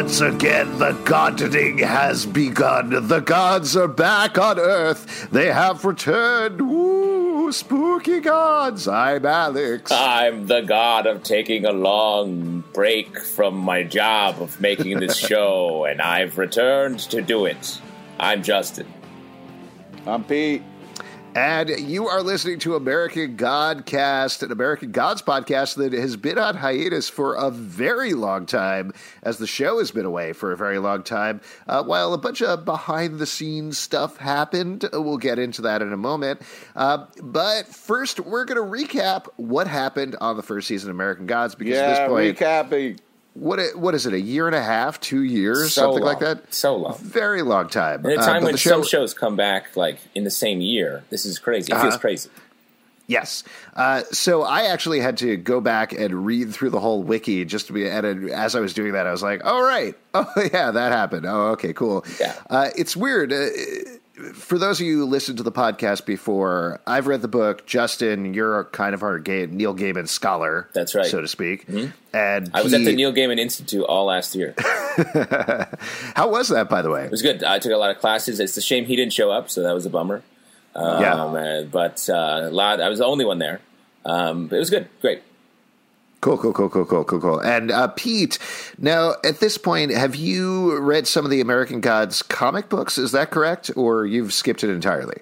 Once again, the gardening has begun. The gods are back on Earth. They have returned. Woo, spooky gods. I'm Alex. I'm the god of taking a long break from my job of making this show, and I've returned to do it. I'm Justin. I'm Pete. And you are listening to American Godcast, an American Gods podcast that has been on hiatus for a very long time, as the show has been away for a very long time. Uh, while a bunch of behind the scenes stuff happened, we'll get into that in a moment. Uh, but first, we're going to recap what happened on the first season of American Gods because yeah, at this point, recapping. What it, what is it? A year and a half, two years, So something like that. So long. Very long time. At a Uh, time but when show- some shows come back like in the same year, this is crazy. It feels Uh-huh. crazy. Yes. Uh, so I actually had to go back and read through the whole wiki just to be, and as I was doing that, I was like, oh, right. Oh, yeah, that happened. Oh, okay, cool. Yeah. Uh, it's weird. Uh, for those of you who listened to the podcast before, I've read the book. Justin, you're kind of our Ga- Neil Gaiman scholar. That's right. Mm-hmm. So to speak. And I was at the Neil Gaiman Institute all last year. How was that, by the way? It was good. I took a lot of classes. It's a shame he didn't show up, so that was a bummer. Um, Yeah. uh, but uh, a lot. I was the only one there. Um, but it was good. Great. Cool, cool, cool, cool, cool, cool, cool. And uh, Pete, now at this point, have you read some of the American Gods comic books? Is that correct, or you've skipped it entirely?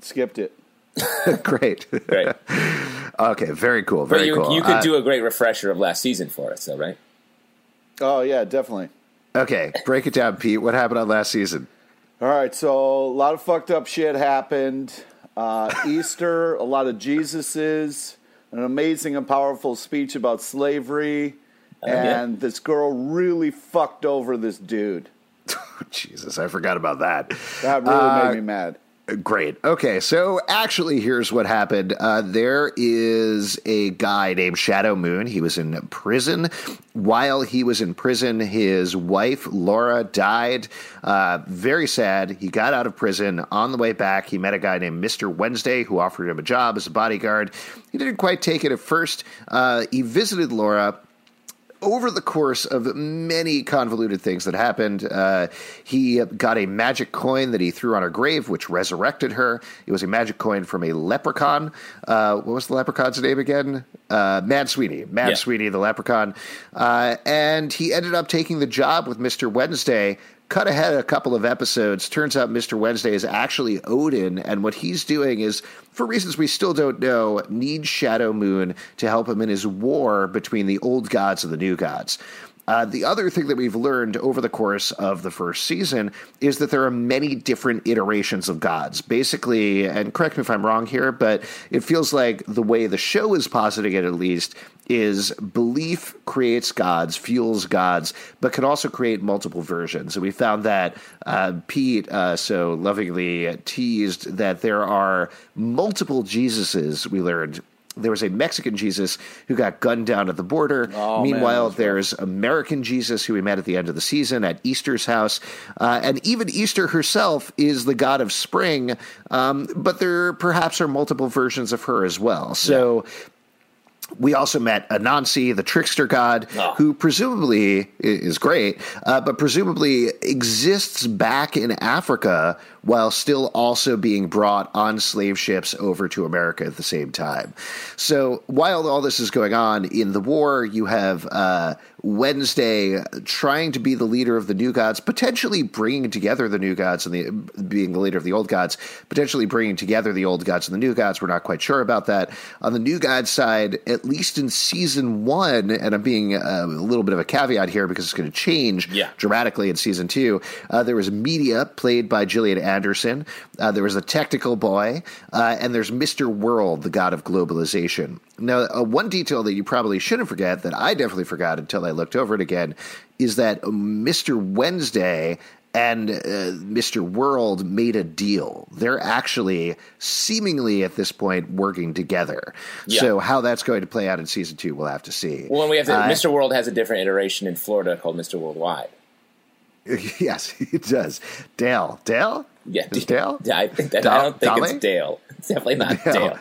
Skipped it. Great. Great. okay, very cool. Very you, cool. you could Uh, do a great refresher of last season for us, though, right? Oh yeah, definitely. okay, break it down, Pete. What happened on last season? All right, so a lot of fucked up shit happened. Uh, Easter, a lot of Jesuses, an amazing and powerful speech about slavery, and this girl really fucked over this dude. Jesus, I forgot about that. That really Uh, made me mad. Great. Okay, so actually, here's what happened. Uh, there is a guy named Shadow Moon. He was in prison. While he was in prison, his wife, Laura, died. Uh, very sad. He got out of prison. On the way back, he met a guy named Mr. Wednesday who offered him a job as a bodyguard. He didn't quite take it at first. Uh, he visited Laura over the course of many convoluted things that happened, uh, he got a magic coin that he threw on her grave, which resurrected her. It was a magic coin from a leprechaun. Uh, what was the leprechaun's name again? Uh, Mad Sweeney. Mad Yeah. Sweeney, the leprechaun. Uh, and he ended up taking the job with Mr. Wednesday. Cut ahead a couple of episodes. Turns out Mr. Wednesday is actually Odin, and what he's doing is, for reasons we still don't know, needs Shadow Moon to help him in his war between the old gods and the new gods. Uh, the other thing that we've learned over the course of the first season is that there are many different iterations of gods. Basically, and correct me if I'm wrong here, but it feels like the way the show is positing it, at least, is belief creates gods, fuels gods, but can also create multiple versions. And we found that uh, Pete uh, so lovingly teased that there are multiple Jesuses, we learned there was a Mexican Jesus who got gunned down at the border. Oh, Meanwhile, was there's American Jesus who we met at the end of the season at Easter's house. Uh, and even Easter herself is the god of spring, um, but there perhaps are multiple versions of her as well. So. We also met Anansi, the trickster god, Oh. who presumably is great, uh, but presumably exists back in Africa while still also being brought on slave ships over to America at the same time. So while all this is going on in the war, you have uh, Wednesday trying to be the leader of the new gods, potentially bringing together the new gods and the being the leader of the old gods, potentially bringing together the old gods and the new gods. We're not quite sure about that. On the new god side, at least in season one, and I'm being uh, a little bit of a caveat here because it's going to change Yeah. dramatically in season two. Uh, there was media played by Gillian Anderson. Uh, there was a technical boy, uh, and there's Mr. World, the god of globalization. Now, uh, one detail that you probably shouldn't forget that I definitely forgot until I looked over it again is that Mr. Wednesday and uh, Mr. World made a deal. They're actually seemingly at this point working together. Yeah. So how that's going to play out in season two, we'll have to see. Well, and we have to, Uh, Mr. World has a different iteration in Florida called Mr. Worldwide. yes, it does. Dale, Dale, Yeah, is Dale? Yeah, I think that. Da- I don't think Dolly? it's Dale. It's definitely not Dale. Dale.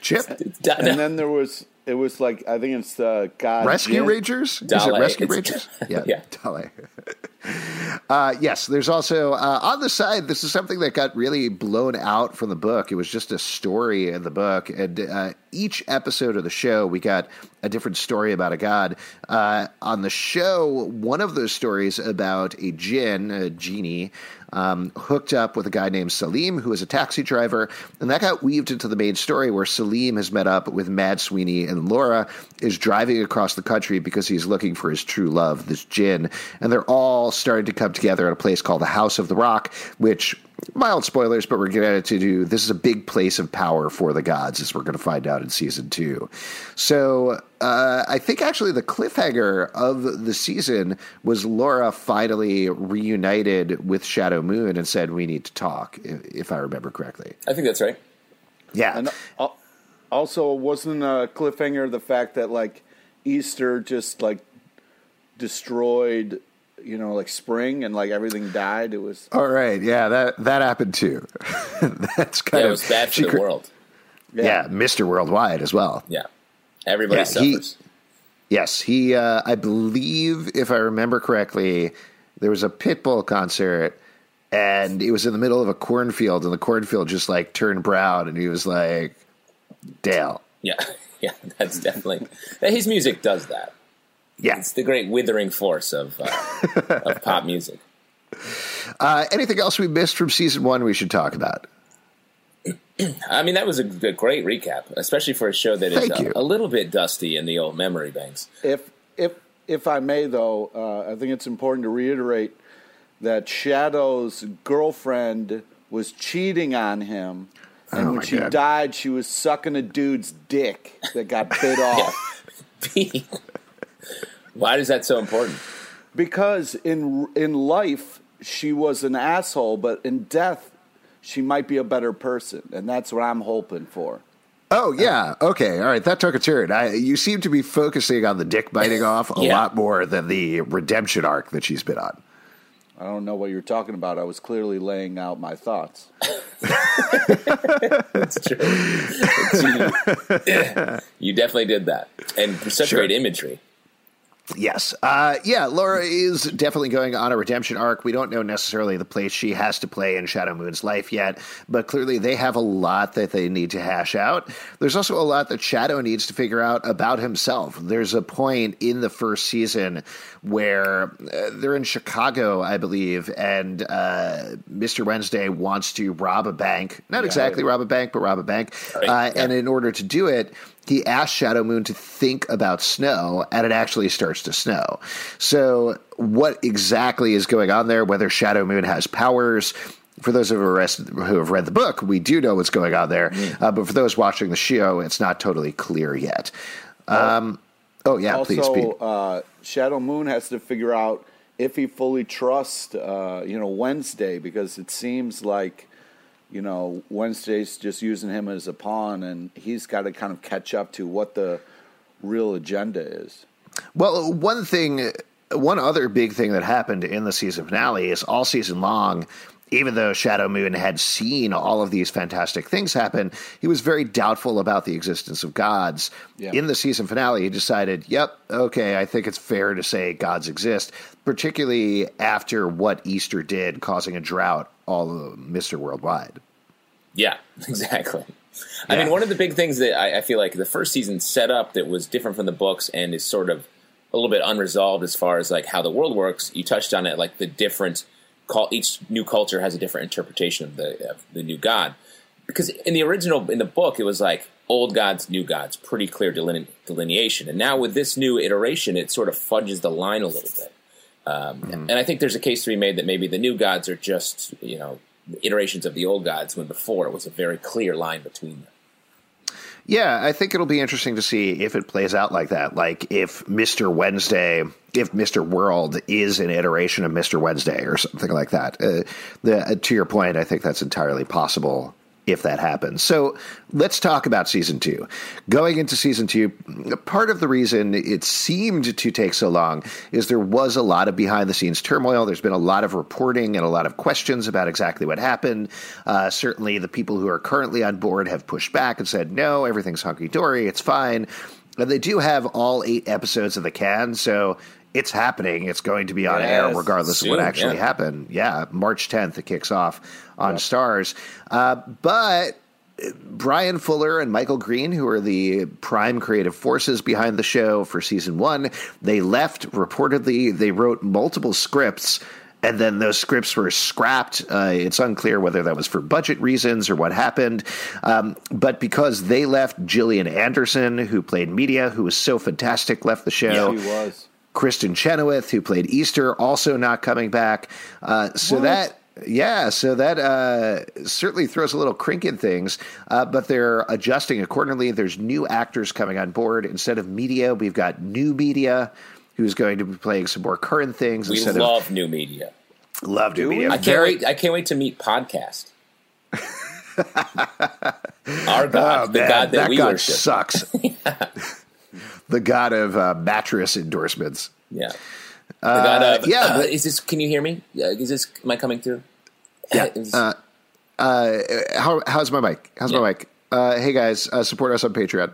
Chip, And then there was it was like I think it's the God Rescue Jin. Rangers? Is it Rescue It's- Rangers? Yeah, Yeah. Dale. Uh, yes, there's also uh, on the side. This is something that got really blown out from the book. It was just a story in the book, and uh, each episode of the show, we got a different story about a god. Uh, on the show, one of those stories about a jinn, a genie, um, hooked up with a guy named Salim, who is a taxi driver, and that got weaved into the main story where Salim has met up with Mad Sweeney and Laura is driving across the country because he's looking for his true love, this jinn, and they're all starting to come together at a place called the House of the Rock, which mild spoilers, but we're going to do this is a big place of power for the gods, as we're going to find out in season two. So uh, I think actually the cliffhanger of the season was Laura finally reunited with Shadow Moon and said, "We need to talk," if, if I remember correctly. I think that's right. Yeah, And also, wasn't a cliffhanger the fact that like Easter just like destroyed, you know, like spring and like everything died. It was all right. Yeah, that that happened too. That's kind Yeah, of it was bad for the cr- world. Yeah, Mister Worldwide as well. Yeah, everybody Yeah, he- suffers. Yes, he. Uh, I believe, if I remember correctly, there was a Pitbull concert, and it was in the middle of a cornfield, and the cornfield just like turned brown, and he was like, "Dale, Yeah, yeah, that's definitely his music does that. Yeah." It's the great withering force of uh, of pop music. Uh, anything else we missed from season one? We should talk about. I mean, that was a, a great recap, especially for a show that is Thank you. a, a little bit dusty in the old memory banks. if if if I may though, uh, I think it's important to reiterate that Shadow's girlfriend was cheating on him, and Oh, when she God. died, she was sucking a dude's dick that got bit off. Why is that so important? Because in in life she was an asshole, but in death she might be a better person, and that's what I'm hoping for. Oh yeah, okay, all right. That took a turn. I, you seem to be focusing on the dick biting off a Yeah. lot more than the redemption arc that she's been on. I don't know what you're talking about. I was clearly laying out my thoughts. That's true. It's- you definitely did that, and such Sure. great imagery. Yes. Uh, yeah, Laura is definitely going on a redemption arc. We don't know necessarily the place she has to play in Shadow Moon's life yet, but clearly they have a lot that they need to hash out. There's also a lot that Shadow needs to figure out about himself. There's a point in the first season where uh, they're in Chicago, I believe, and uh, Mr. Wednesday wants to rob a bank. Not exactly rob a bank, but rob a bank. Right, Uh, yeah. And in order to do it, he asks Shadow Moon to think about snow, and it actually starts to snow. So, what exactly is going on there? Whether Shadow Moon has powers. For those of us who have read the book, we do know what's going on there. Uh, but for those watching the show, it's not totally clear yet. Um, oh, yeah, please, Pete. also, uh, Shadow Moon has to figure out if he fully trusts, uh, you know, Wednesday because it seems like you know, Wednesday's just using him as a pawn, and he's got to kind of catch up to what the real agenda is. Well, one thing, one other big thing that happened in the season finale is all season long. Even though Shadow Moon had seen all of these fantastic things happen, he was very doubtful about the existence of gods. Yeah. In the season finale, he decided, yep, okay, I think it's fair to say gods exist, particularly after what Easter did, causing a drought all of Mr. Worldwide. Yeah, exactly. I mean, one of the big things that I, I feel like the first season set up that was different from the books and is sort of a little bit unresolved as far as like how the world works. You touched on it, like the different call. each new culture has a different interpretation of the of the new god. Because in the original, in the book, it was like old gods, new gods, pretty clear deline- delineation. And now with this new iteration, it sort of fudges the line a little bit. Um, And I think there's a case to be made that maybe the new gods are just you know iterations of the old gods, when before it was a very clear line between them. Yeah, I think it'll be interesting to see if it plays out like that. Like if Mr. Wednesday, if Mr. World is an iteration of Mr. Wednesday or something like that. Uh, the, uh, to your point, I think that's entirely possible if that happens. So let's talk about season two. Going into season two, part of the reason it seemed to take so long is there was a lot of behind the scenes turmoil. There's been a lot of reporting and a lot of questions about exactly what happened. Uh, certainly, the people who are currently on board have pushed back and said, no, everything's hunky dory, it's fine. And they do have all eight episodes of the can, so it's happening. It's going to be on air Yes, regardless of what actually yeah. happened. Yeah, March 10th, it kicks off on Starz. Uh, but Bryan Fuller and Michael Green, who are the prime creative forces behind the show for season one, they left reportedly. They wrote multiple scripts. And then those scripts were scrapped. Uh, it's unclear whether that was for budget reasons or what happened. Um, but because they left, Gillian Anderson, who played Media, who was so fantastic, left the show. Yeah, He was. Kristin Chenoweth, who played Easter, also not coming back. Uh, so that. Yeah, so that uh, certainly throws a little crink in things, uh, but they're adjusting accordingly. There's new actors coming on board. Instead of media, we've got new media who's going to be playing some more current things. We instead love new media. love new media. I can't Very- wait. I can't wait to meet podcast. Our God, Oh, the man, God that, we god worship. sucks. the god of uh, mattress endorsements. Yeah. The God of, yeah, uh, but- is this? Can you hear me? Uh, is this? Am I coming through? Yeah, Is- uh, Uh, how, how's my mic? How's Yeah. my mic? Uh, hey guys, uh, support us on Patreon.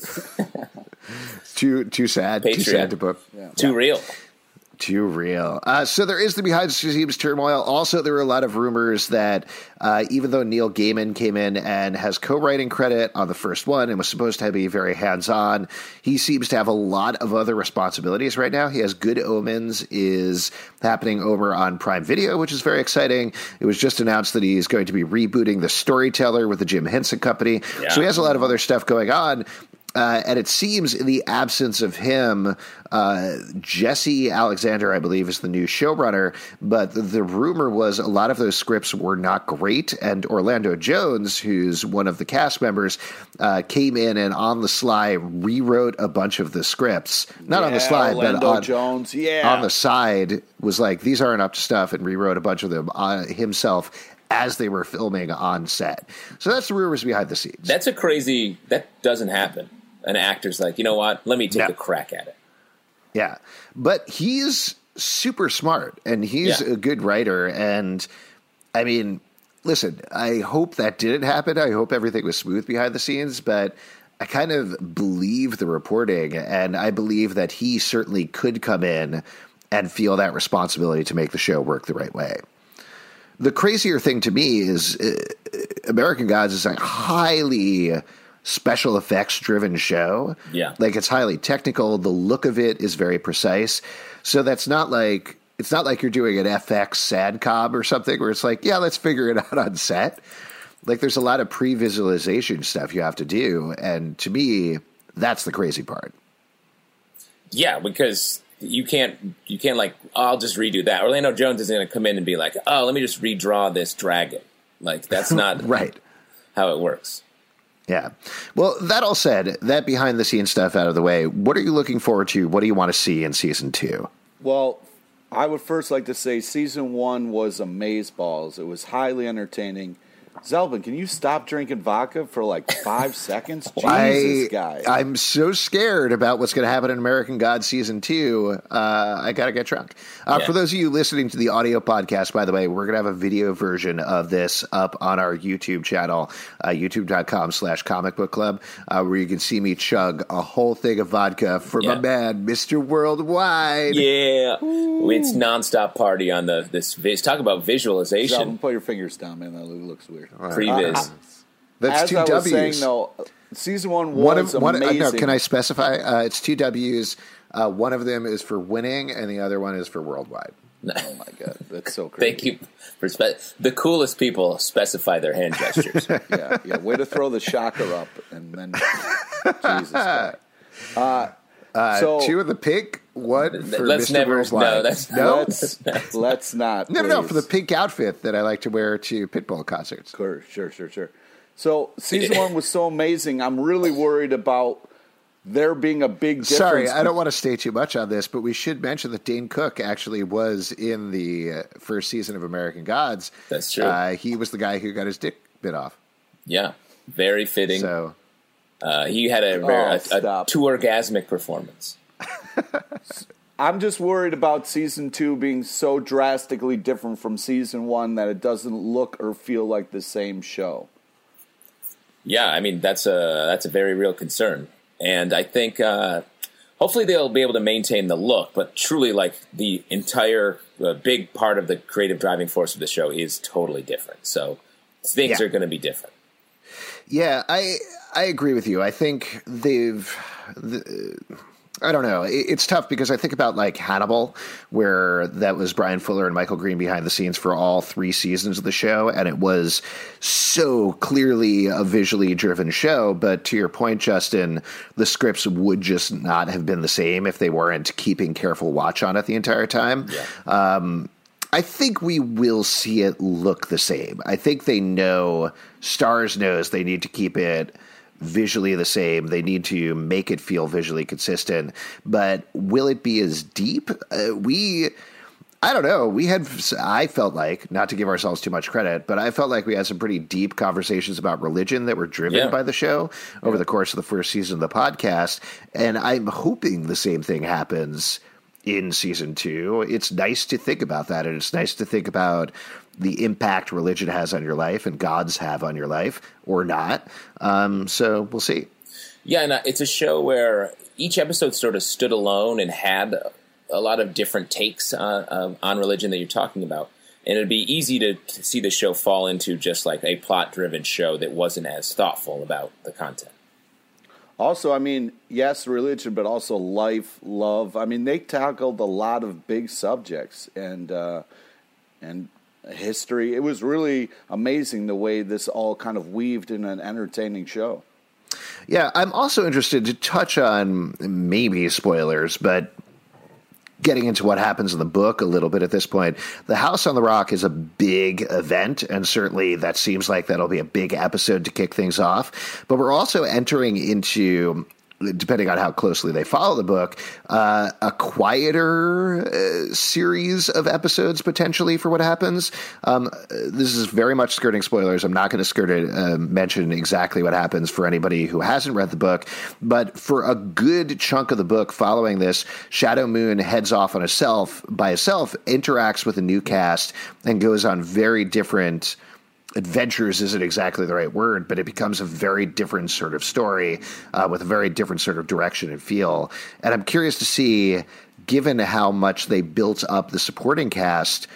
too too sad. Too Patreon. sad to put. too real. Too real. Uh, so there is the behind the scenes turmoil. Also, there were a lot of rumors that uh, even though Neil Gaiman came in and has co-writing credit on the first one and was supposed to be very hands-on, he seems to have a lot of other responsibilities right now. He has Good Omens is happening over on Prime Video, which is very exciting. It was just announced that he's going to be rebooting The Storyteller with the Jim Henson Company. Yeah. So he has a lot of other stuff going on. Uh, and it seems in the absence of him, uh, Jesse Alexander, I believe, is the new showrunner. But the, the rumor was a lot of those scripts were not great. And Orlando Jones, who's one of the cast members, uh, came in and on the sly rewrote a bunch of the scripts. Not on the sly, slide, but on, Jones. Yeah. on the side, was like, these aren't up to stuff, and rewrote a bunch of them uh, himself as they were filming on set. So that's the rumors behind the scenes. That's a crazy. That doesn't happen. An actor's like, you know what? Let me take No. a crack at it. Yeah. But he's super smart and he's Yeah. a good writer. And I mean, listen, I hope that didn't happen. I hope everything was smooth behind the scenes, but I kind of believe the reporting and I believe that he certainly could come in and feel that responsibility to make the show work the right way. The crazier thing to me is uh, American Gods is a highly special effects driven show. Yeah. Like it's highly technical. The look of it is very precise. So that's not like it's not like you're doing an FX SADCOM or something where it's like, yeah, let's figure it out on set. Like there's a lot of pre visualization stuff you have to do. And to me, that's the crazy part. Yeah, because you can't. You can't like. Oh, I'll just redo that. Orlando Jones isn't going to come in and be like, oh, let me just redraw this dragon. Like that's not Right. how it works. Yeah. Well, that all said, that behind the scenes stuff out of the way, what are you looking forward to? What do you want to see in season two? Well, I would first like to say season one was amazeballs. It was highly entertaining. Zelvin, can you stop drinking vodka for like five seconds? Jesus, I, guy. I'm so scared about what's going to happen in American God season two. Uh, I got to get drunk. Uh, Yeah. For those of you listening to the audio podcast, by the way, we're going to have a video version of this up on our YouTube channel, uh, youtube.com slash comic book club, uh, where you can see me chug a whole thing of vodka for Yeah. my man, Mr. Worldwide. Yeah, it's nonstop party on the this. Talk about Zelvin, visualization. put your fingers down, man. That looks weird. Previs. That's As two I was W's. saying, though, season one one was of one. Uh, amazing. no, can I specify? Uh, it's two W's. Uh, one of them is for winning, and the other one is for worldwide. Oh my god, that's so crazy. Thank you for spe- the coolest people specify their hand gestures. Yeah, yeah. Way to throw the shocker up, and then Jesus. Christ. Uh, so Two of the pink, one for Let's Mr. never- Worldwide. no, that's- no, let's let's not. no, no, no, for the pink outfit that I like to wear to Pitbull concerts. Sure, sure, sure, sure. So season one was so amazing. I'm really worried about there being a big difference. Sorry, I don't want to stay too much on this, but we should mention that Dane Cook actually was in the uh, first season of American Gods. That's true. Uh, he was the guy who got his dick bit off. yeah, very fitting. So Uh, he had a, Oh, very, a, a two orgasmic performance. I'm just worried about season two being so drastically different from season one that it doesn't look or feel like the same show. Yeah, I mean that's a that's a very real concern, and I think uh, hopefully they'll be able to maintain the look. But truly, like the entire uh, big part of the creative driving force of the show is totally different. So things Yeah. are going to be different. Yeah, I I agree with you. I think they've. The, I don't know. It's tough because I think about like Hannibal, where that was Bryan Fuller and Michael Green behind the scenes for all three seasons of the show, and it was so clearly a visually driven show. But to your point, Justin, the scripts would just not have been the same if they weren't keeping careful watch on it the entire time. Um, I think we will see it look the same. I think they know Starz knows they need to keep it visually the same. They need to make it feel visually consistent. But will it be as deep? Uh, we I don't know. We had I felt like not to give ourselves too much credit, but I felt like we had some pretty deep conversations about religion that were driven Yeah. by the show over the course of the first season of the podcast, and I'm hoping the same thing happens in season two. It's nice to think about that, and it's nice to think about the impact religion has on your life and gods have on your life or not. Um, so we'll see. Yeah, and uh, it's a show where each episode sort of stood alone and had a lot of different takes on, uh, on religion that you're talking about. And it'd be easy to, to see the show fall into just like a plot driven show that wasn't as thoughtful about the content. Also, I mean, yes, religion, but also life, love. I mean, they tackled a lot of big subjects and uh, and history. It was really amazing the way this all kind of weaved in an entertaining show. Yeah, I'm also interested to touch on maybe spoilers, but getting into what happens in the book a little bit at this point. The House on the Rock is a big event, and certainly that seems like that'll be a big episode to kick things off. But we're also entering into. Depending on how closely they follow the book, uh, a quieter uh, series of episodes potentially for what happens. Um, this is very much skirting spoilers. I'm not going to skirt it, uh, mention exactly what happens for anybody who hasn't read the book, but for a good chunk of the book following this, Shadow Moon heads off on herself by herself, interacts with a new cast, and goes on very different adventures isn't exactly the right word, but it becomes a very different sort of story uh, with a very different sort of direction and feel. And I'm curious to see, given how much they built up the supporting cast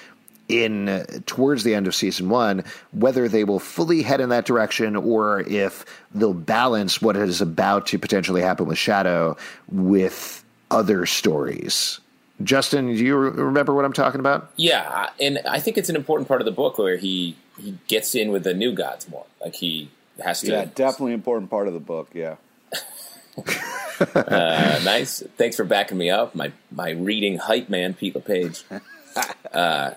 in towards the end of season one, whether they will fully head in that direction or if they'll balance what is about to potentially happen with Shadow with other stories. Justin, do you remember what I'm talking about? Yeah, and I think it's an important part of the book where he he gets in with the new gods more. Like he has to. Yeah, definitely important part of the book. Yeah. Uh, nice. Thanks for backing me up. My my reading hype man, Pete LePage. Uh,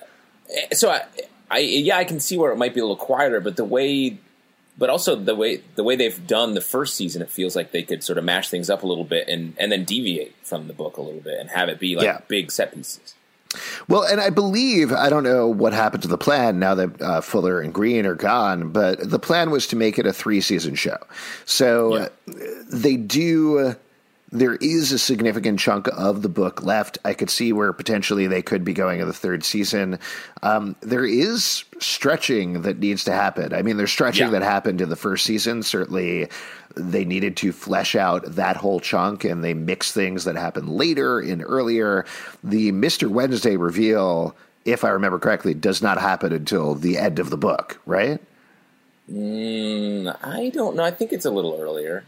so I, I yeah, I can see where it might be a little quieter, but the way, but also the way the way they've done the first season, it feels like they could sort of mash things up a little bit and and then deviate from the book a little bit and have it be like Yeah. big set pieces. Well, and I believe I don't know what happened to the plan now that uh, Fuller and Green are gone, but the plan was to make it a three season show. So Yeah. uh, they do. There is a significant chunk of the book left. I could see where potentially they could be going in the third season. Um, there is stretching that needs to happen. I mean, there's stretching Yeah. that happened in the first season. Certainly, they needed to flesh out that whole chunk, and they mix things that happened later and earlier. The Mister Wednesday reveal, if I remember correctly, does not happen until the end of the book, right? Mm, I don't know. I think it's a little earlier.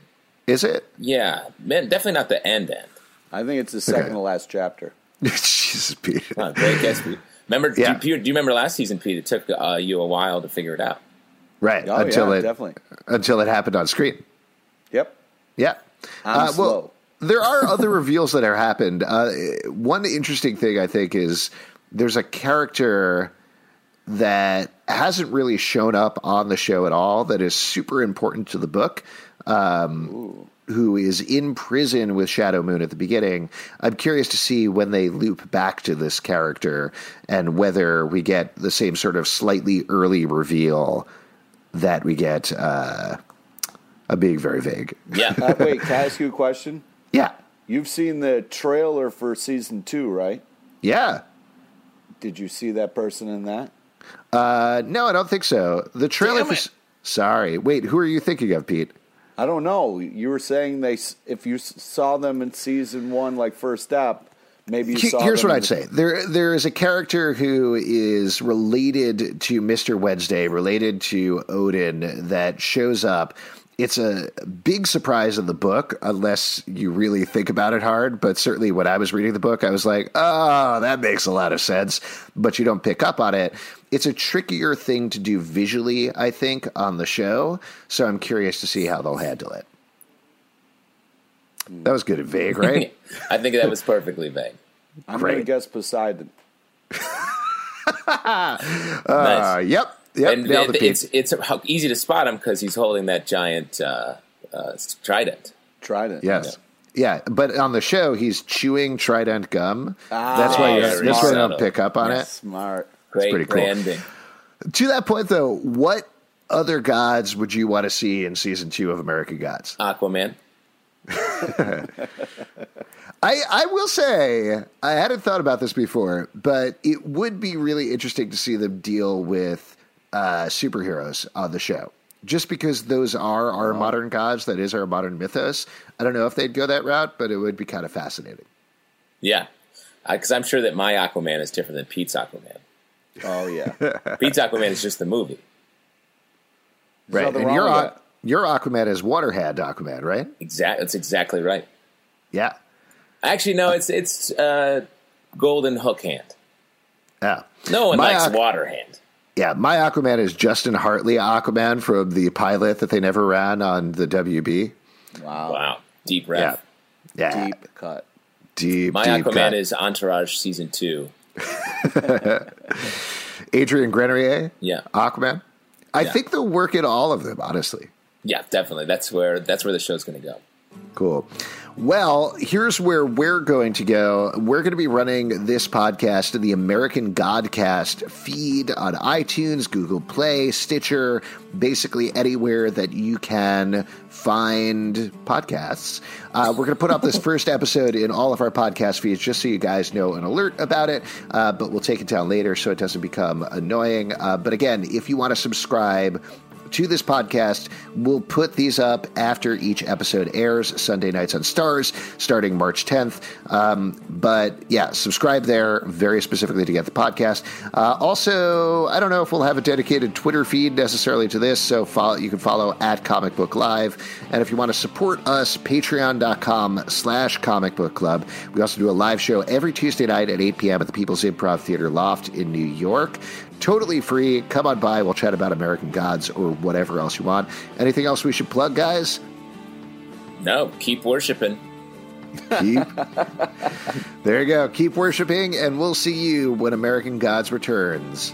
Is it? Yeah, man, definitely not the end end. I think it's the second Okay. to last chapter. Jesus, Pete. Huh, great guess, Pete. Remember, Yeah. do, you, do you remember last season, Pete? It took uh, you a while to figure it out. Right Oh, until yeah, it definitely. until it happened on screen. Yep. Yeah. I'm Uh, slow. well, there are other reveals that have happened. Uh, one interesting thing I think is there's a character that hasn't really shown up on the show at all that is super important to the book. Um, who is in prison with Shadow Moon at the beginning. I'm curious to see when they loop back to this character and whether we get the same sort of slightly early reveal that we get. Uh, I'm being very vague. Yeah, Uh, wait, can I ask you a question? Yeah. You've seen the trailer for season two, right? Yeah. Did you see that person in that? Uh, no, I don't think so. The trailer Damn for. it. Sorry. Wait, who are you thinking of, Pete? I don't know. You were saying they if you saw them in season one, like first step, maybe you saw. Here's what I'd the- say. There, there is a character who is related to Mister Wednesday, related to Odin, that shows up. It's a big surprise in the book, unless you really think about it hard. But certainly, when I was reading the book, I was like, "Oh, that makes a lot of sense." But you don't pick up on it. It's a trickier thing to do visually, I think, on the show. So I'm curious to see how they'll handle it. That was good and vague, right? I think that was perfectly vague. I'm going to Great. guess Poseidon. Uh, nice. yep. Yep. and nailed it- it, it's it's how easy to spot him because he's holding that giant uh, uh, trident. Trident. Yes. Yeah, but on the show, he's chewing Trident gum. Ah, that's why you, very that's why you don't pick up on Yeah. it. Smart. Great pretty cool. branding. To that point, though, what other gods would you want to see in season two of American Gods? Aquaman. I, I will say, I hadn't thought about this before, but it would be really interesting to see them deal with uh, superheroes on the show. Just because those are our modern gods, that is our modern mythos. I don't know if they'd go that route, but it would be kind of fascinating. Yeah, because I'm sure that my Aquaman is different than Pete's Aquaman. Oh yeah. Pete's Aquaman is just the movie. Right. nothing And your, with Aqu- that. your Aquaman is Waterhand Aquaman, right? Exactly, That's exactly right. Yeah. Actually, no, it's it's uh, Golden Hook Hand. Yeah. No one My likes Aqu- Water Hand. Yeah, my Aquaman is Justin Hartley Aquaman from the pilot that they never ran on the WB. Wow. Wow, deep Yeah, yeah, deep, Deep cut. deep. My deep Aquaman cut. is Entourage season two. Adrian Grenier, Yeah, Aquaman. I Yeah. think they'll work in all of them. Honestly, yeah, definitely. That's where that's where the show's going to go. Cool. Well, here's where we're going to go. We're going to be running this podcast in the American Godcast feed on iTunes, Google Play, Stitcher, basically anywhere that you can find podcasts. Uh, we're going to put up this first episode in all of our podcast feeds just so you guys know an alert about it, uh, but we'll take it down later so it doesn't become annoying. Uh, but again, if you want to subscribe, to this podcast. We'll put these up after each episode airs, Sunday nights on Starz, starting March 10th. Um, but yeah, subscribe there very specifically to get the podcast. Uh, also, I don't know if we'll have a dedicated Twitter feed necessarily to this, so follow, you can follow at Comic Book Live. And if you want to support us, patreon.com slash comic book club. We also do a live show every Tuesday night at 8 p.m. at the People's Improv Theater Loft in New York totally free. Come on by. We'll chat about American Gods or whatever else you want. Anything else we should plug, guys? No, keep worshiping. Keep. there you go. Keep worshiping, and we'll see you when American Gods returns.